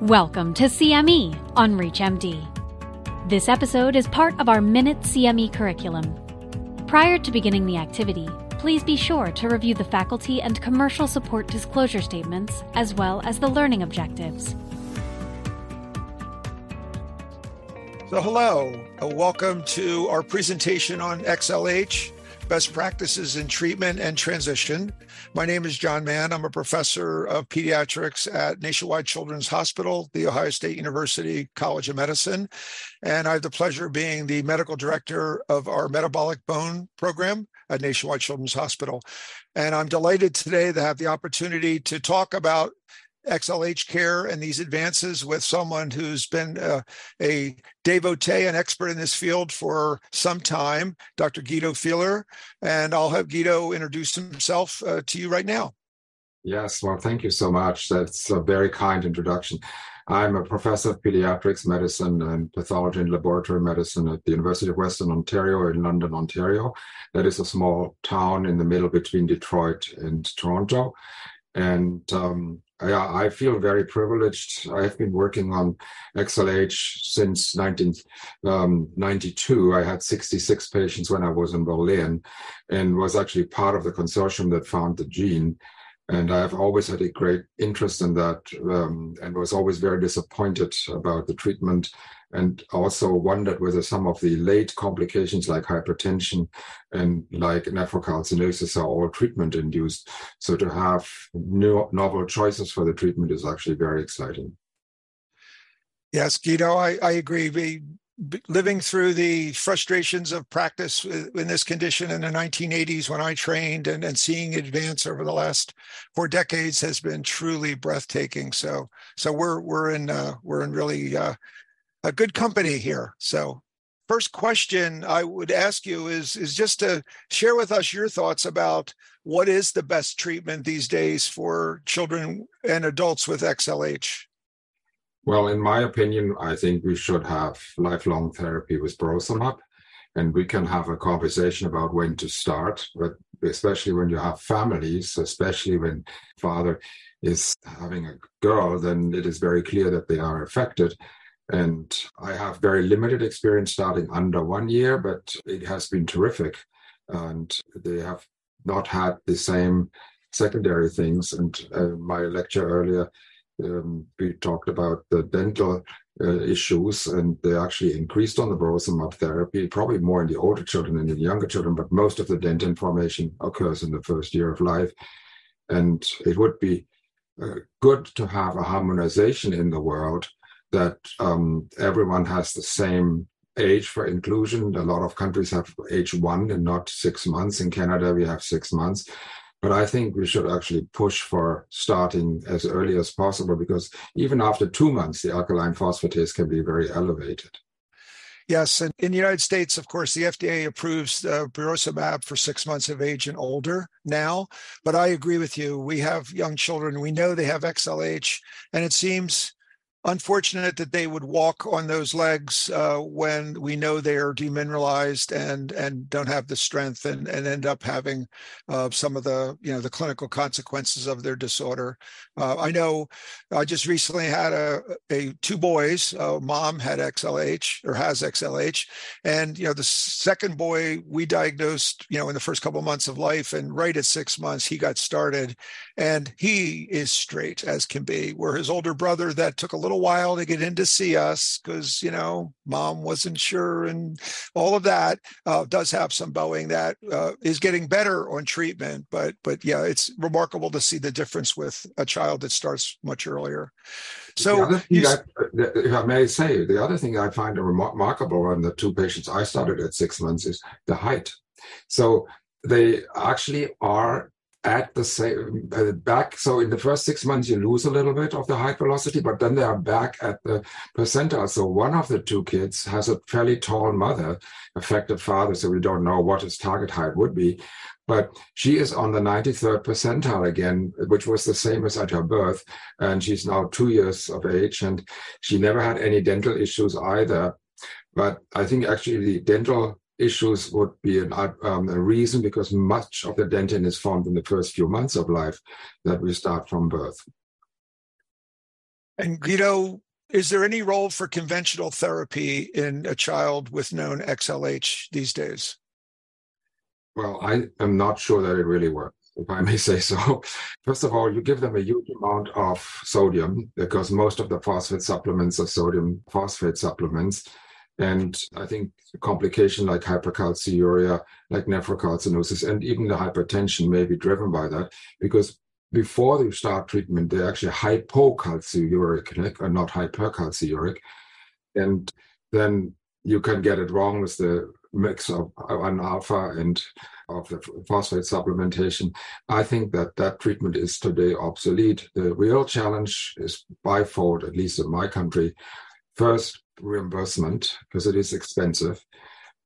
Welcome to CME on ReachMD. This episode is part of our Minute CME curriculum. Prior to beginning the activity, please be sure to review the faculty and commercial support disclosure statements as well as the learning objectives. So, hello, welcome to our presentation on XLH best practices in treatment and transition. My name is John Mahan. I'm a professor of pediatrics at Nationwide Children's Hospital, The Ohio State University College of Medicine. And I have the pleasure of being the medical director of our metabolic bone program at Nationwide Children's Hospital. And I'm delighted today to have the opportunity to talk about XLH care and these advances with someone who's been uh, a devotee and expert in this field for some time, Dr. Guido Filler. And I'll have Guido introduce himself uh, to you right now. Yes, well, thank you so much. That's a very kind introduction. I'm a professor of pediatrics medicine and pathology and laboratory medicine at the University of Western Ontario in London, Ontario. That is a small town in the middle between Detroit and Toronto. And um, yeah, I feel very privileged. I've been working on XLH since 1992. Um, I had 66 patients when I was in Berlin and was actually part of the consortium that found the gene. And I've always had a great interest in that um, and was always very disappointed about the treatment and also wondered whether some of the late complications like hypertension and like nephrocalcinosis are all treatment induced. So to have new novel choices for the treatment is actually very exciting. Yes, Guido, I, I agree. We, living through the frustrations of practice in this condition in the 1980s when I trained and, and seeing advance over the last four decades has been truly breathtaking. So so we're we're in uh, we're in really uh, a good company here. So first question I would ask you is is just to share with us your thoughts about what is the best treatment these days for children and adults with XLH. Well, in my opinion, I think we should have lifelong therapy with Burosumab, and we can have a conversation about when to start. But especially when you have families, especially when father is having a girl, then it is very clear that they are affected. And I have very limited experience starting under one year, but it has been terrific. And they have not had the same secondary things. And uh, my lecture earlier, um, we talked about the dental uh, issues, and they actually increased on the burosumab therapy, probably more in the older children than in the younger children, but most of the dentin formation occurs in the first year of life. And it would be uh, good to have a harmonization in the world that um, everyone has the same age for inclusion. A lot of countries have age one and not six months. In Canada, we have six months. But I think we should actually push for starting as early as possible because even after two months, the alkaline phosphatase can be very elevated. Yes, and in the United States, of course, the FDA approves uh, burosumab for six months of age and older now. But I agree with you. We have young children. We know they have XLH, and it seems unfortunate that they would walk on those legs uh, when we know they are demineralized and and don't have the strength and, and end up having uh, some of the you know the clinical consequences of their disorder. Uh, I know I just recently had a, a two boys. mom had XLH or has XLH, and you know the second boy we diagnosed you know in the first couple months of life, and right at six months he got started, and he is straight as can be. Where his older brother. That took a little while to get in to see us because you know mom wasn't sure and all of that uh, does have some bowing that uh, is getting better on treatment but but yeah it's remarkable to see the difference with a child that starts much earlier. So I, if i may say the other thing i find remarkable on the two patients i started at six months is the height. So they actually are at the same uh, back. So in the first six months, you lose a little bit of the height velocity, but then they are back at the percentile. So one of the two kids has a fairly tall mother, affected father. So we don't know what his target height would be. But she is on the 93rd percentile again, which was the same as at her birth. And she's now two years of age and she never had any dental issues either. But I think actually the dental issues would be an, um, a reason because much of the dentin is formed in the first few months of life that we start from birth. And Guido, is there any role for conventional therapy in a child with known XLH these days? Well, I am not sure that it really works if I may say so. First of all, you give them a huge amount of sodium because most of the phosphate supplements are sodium phosphate supplements. And I think complication like hypercalciuria, like nephrocalcinosis, and even the hypertension may be driven by that because before you start treatment, they're actually hypocalciuric, or not hypercalciuric. And then you can get it wrong with the mix of an alpha and of the phosphate supplementation. I think that that treatment is today obsolete. The real challenge is bifold, at least in my country. First, reimbursement, because it is expensive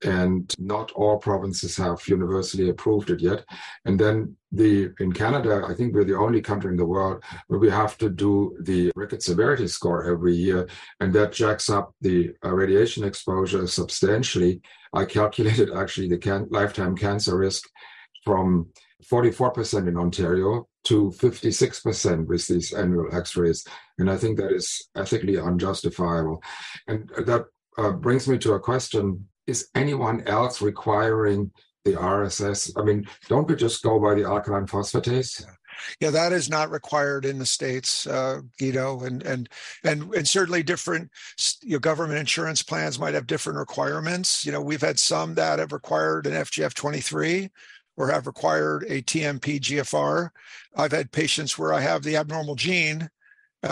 and not all provinces have universally approved it yet. And then the in Canada, I think we're the only country in the world where we have to do the rickets severity score every year, and that jacks up the uh, radiation exposure substantially. I calculated actually the can- lifetime cancer risk from 44% in Ontario to 56% with these annual x-rays and i think that is ethically unjustifiable and that uh, brings me to a question is anyone else requiring the RSS? I mean, don't we just go by the alkaline phosphatase? Yeah, that is not required in the states, uh, Guido, and and and and certainly different. Know, government insurance plans might have different requirements. You know, we've had some that have required an FGF twenty three, or have required a TMP GFR. I've had patients where I have the abnormal gene,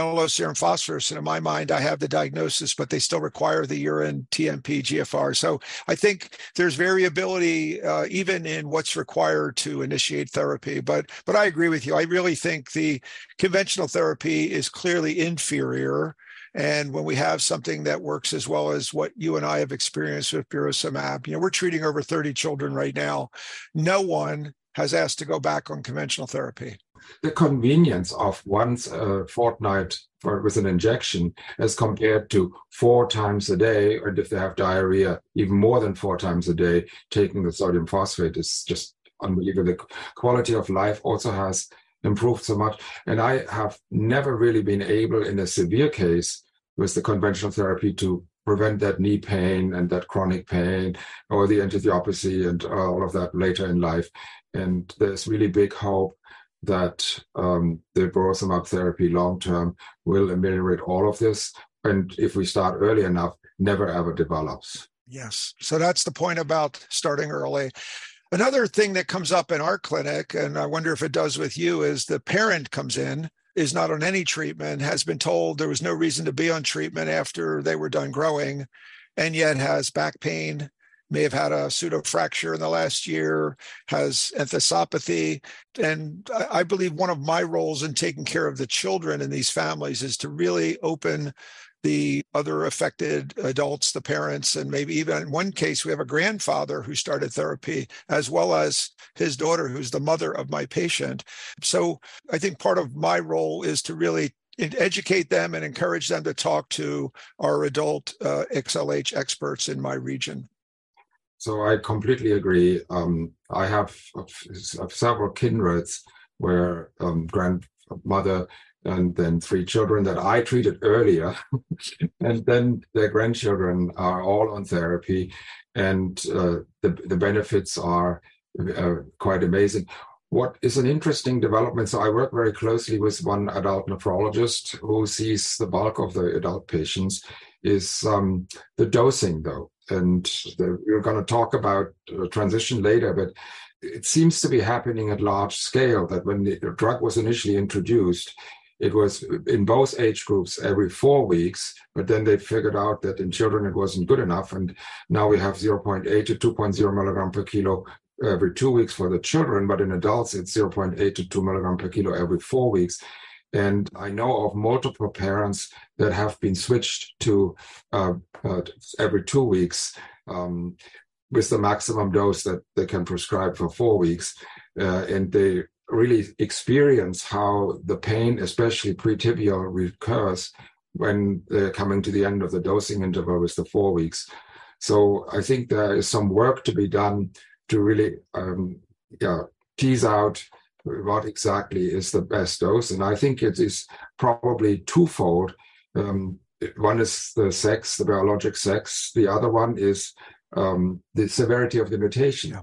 low serum phosphorus. And in my mind, I have the diagnosis, but they still require the urine TMP GFR. So I think there's variability uh, even in what's required to initiate therapy. But but I agree with you. I really think the conventional therapy is clearly inferior. And when we have something that works as well as what you and I have experienced with Burosumab, you know, we're treating over 30 children right now. No one has asked to go back on conventional therapy the convenience of once a fortnight for, with an injection as compared to four times a day, or if they have diarrhea, even more than four times a day, taking the sodium phosphate is just unbelievable. The quality of life also has improved so much. And I have never really been able, in a severe case, with the conventional therapy to prevent that knee pain and that chronic pain or the enthesopathy and all of that later in life. And there's really big hope that um, the burosumab therapy long term will ameliorate all of this. And if we start early enough, never ever develops. Yes. So that's the point about starting early. Another thing that comes up in our clinic, and I wonder if it does with you, is the parent comes in, is not on any treatment, has been told there was no reason to be on treatment after they were done growing, and yet has back pain, may have had a pseudofracture in the last year, has enthesopathy. And I believe one of my roles in taking care of the children in these families is to really open the other affected adults, the parents, and maybe even in one case, we have a grandfather who started therapy, as well as his daughter, who's the mother of my patient. So I think part of my role is to really educate them and encourage them to talk to our adult uh, XLH experts in my region. So I completely agree. Um, I have, have, several kindreds where um, grandmother and then three children that I treated earlier, and then their grandchildren are all on therapy, and uh, the the benefits are uh, quite amazing. What is an interesting development? So I work very closely with one adult nephrologist who sees the bulk of the adult patients. Is um, the dosing though? and the, we're going to talk about uh, transition later, but it seems to be happening at large scale that when the drug was initially introduced, it was in both age groups every four weeks, but then they figured out that in children it wasn't good enough. And now we have 0.8 to 2.0 milligram per kilo every two weeks for the children, but in adults it's 0.8 to 2 milligram per kilo every four weeks. And I know of multiple parents that have been switched to uh, uh, every two weeks um, with the maximum dose that they can prescribe for four weeks. Uh, and they really experience how the pain, especially pretibial, recurs when they're coming to the end of the dosing interval with the four weeks. So I think there is some work to be done to really um, yeah, tease out what exactly is the best dose. And I think it is probably twofold. Um, one is the sex, the biologic sex. The other one is um, the severity of the mutation. Yeah.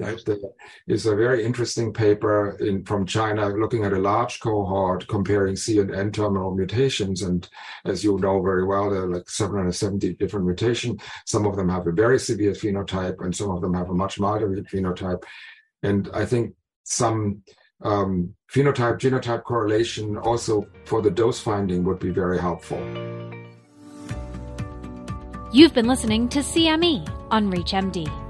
There is a very interesting paper in from China looking at a large cohort comparing C and N terminal mutations. And as you know very well, there are like 770 different mutations. Some of them have a very severe phenotype, and some of them have a much milder phenotype. And I think some um, phenotype genotype correlation also for the dose finding would be very helpful. You've been listening to CME on ReachMD.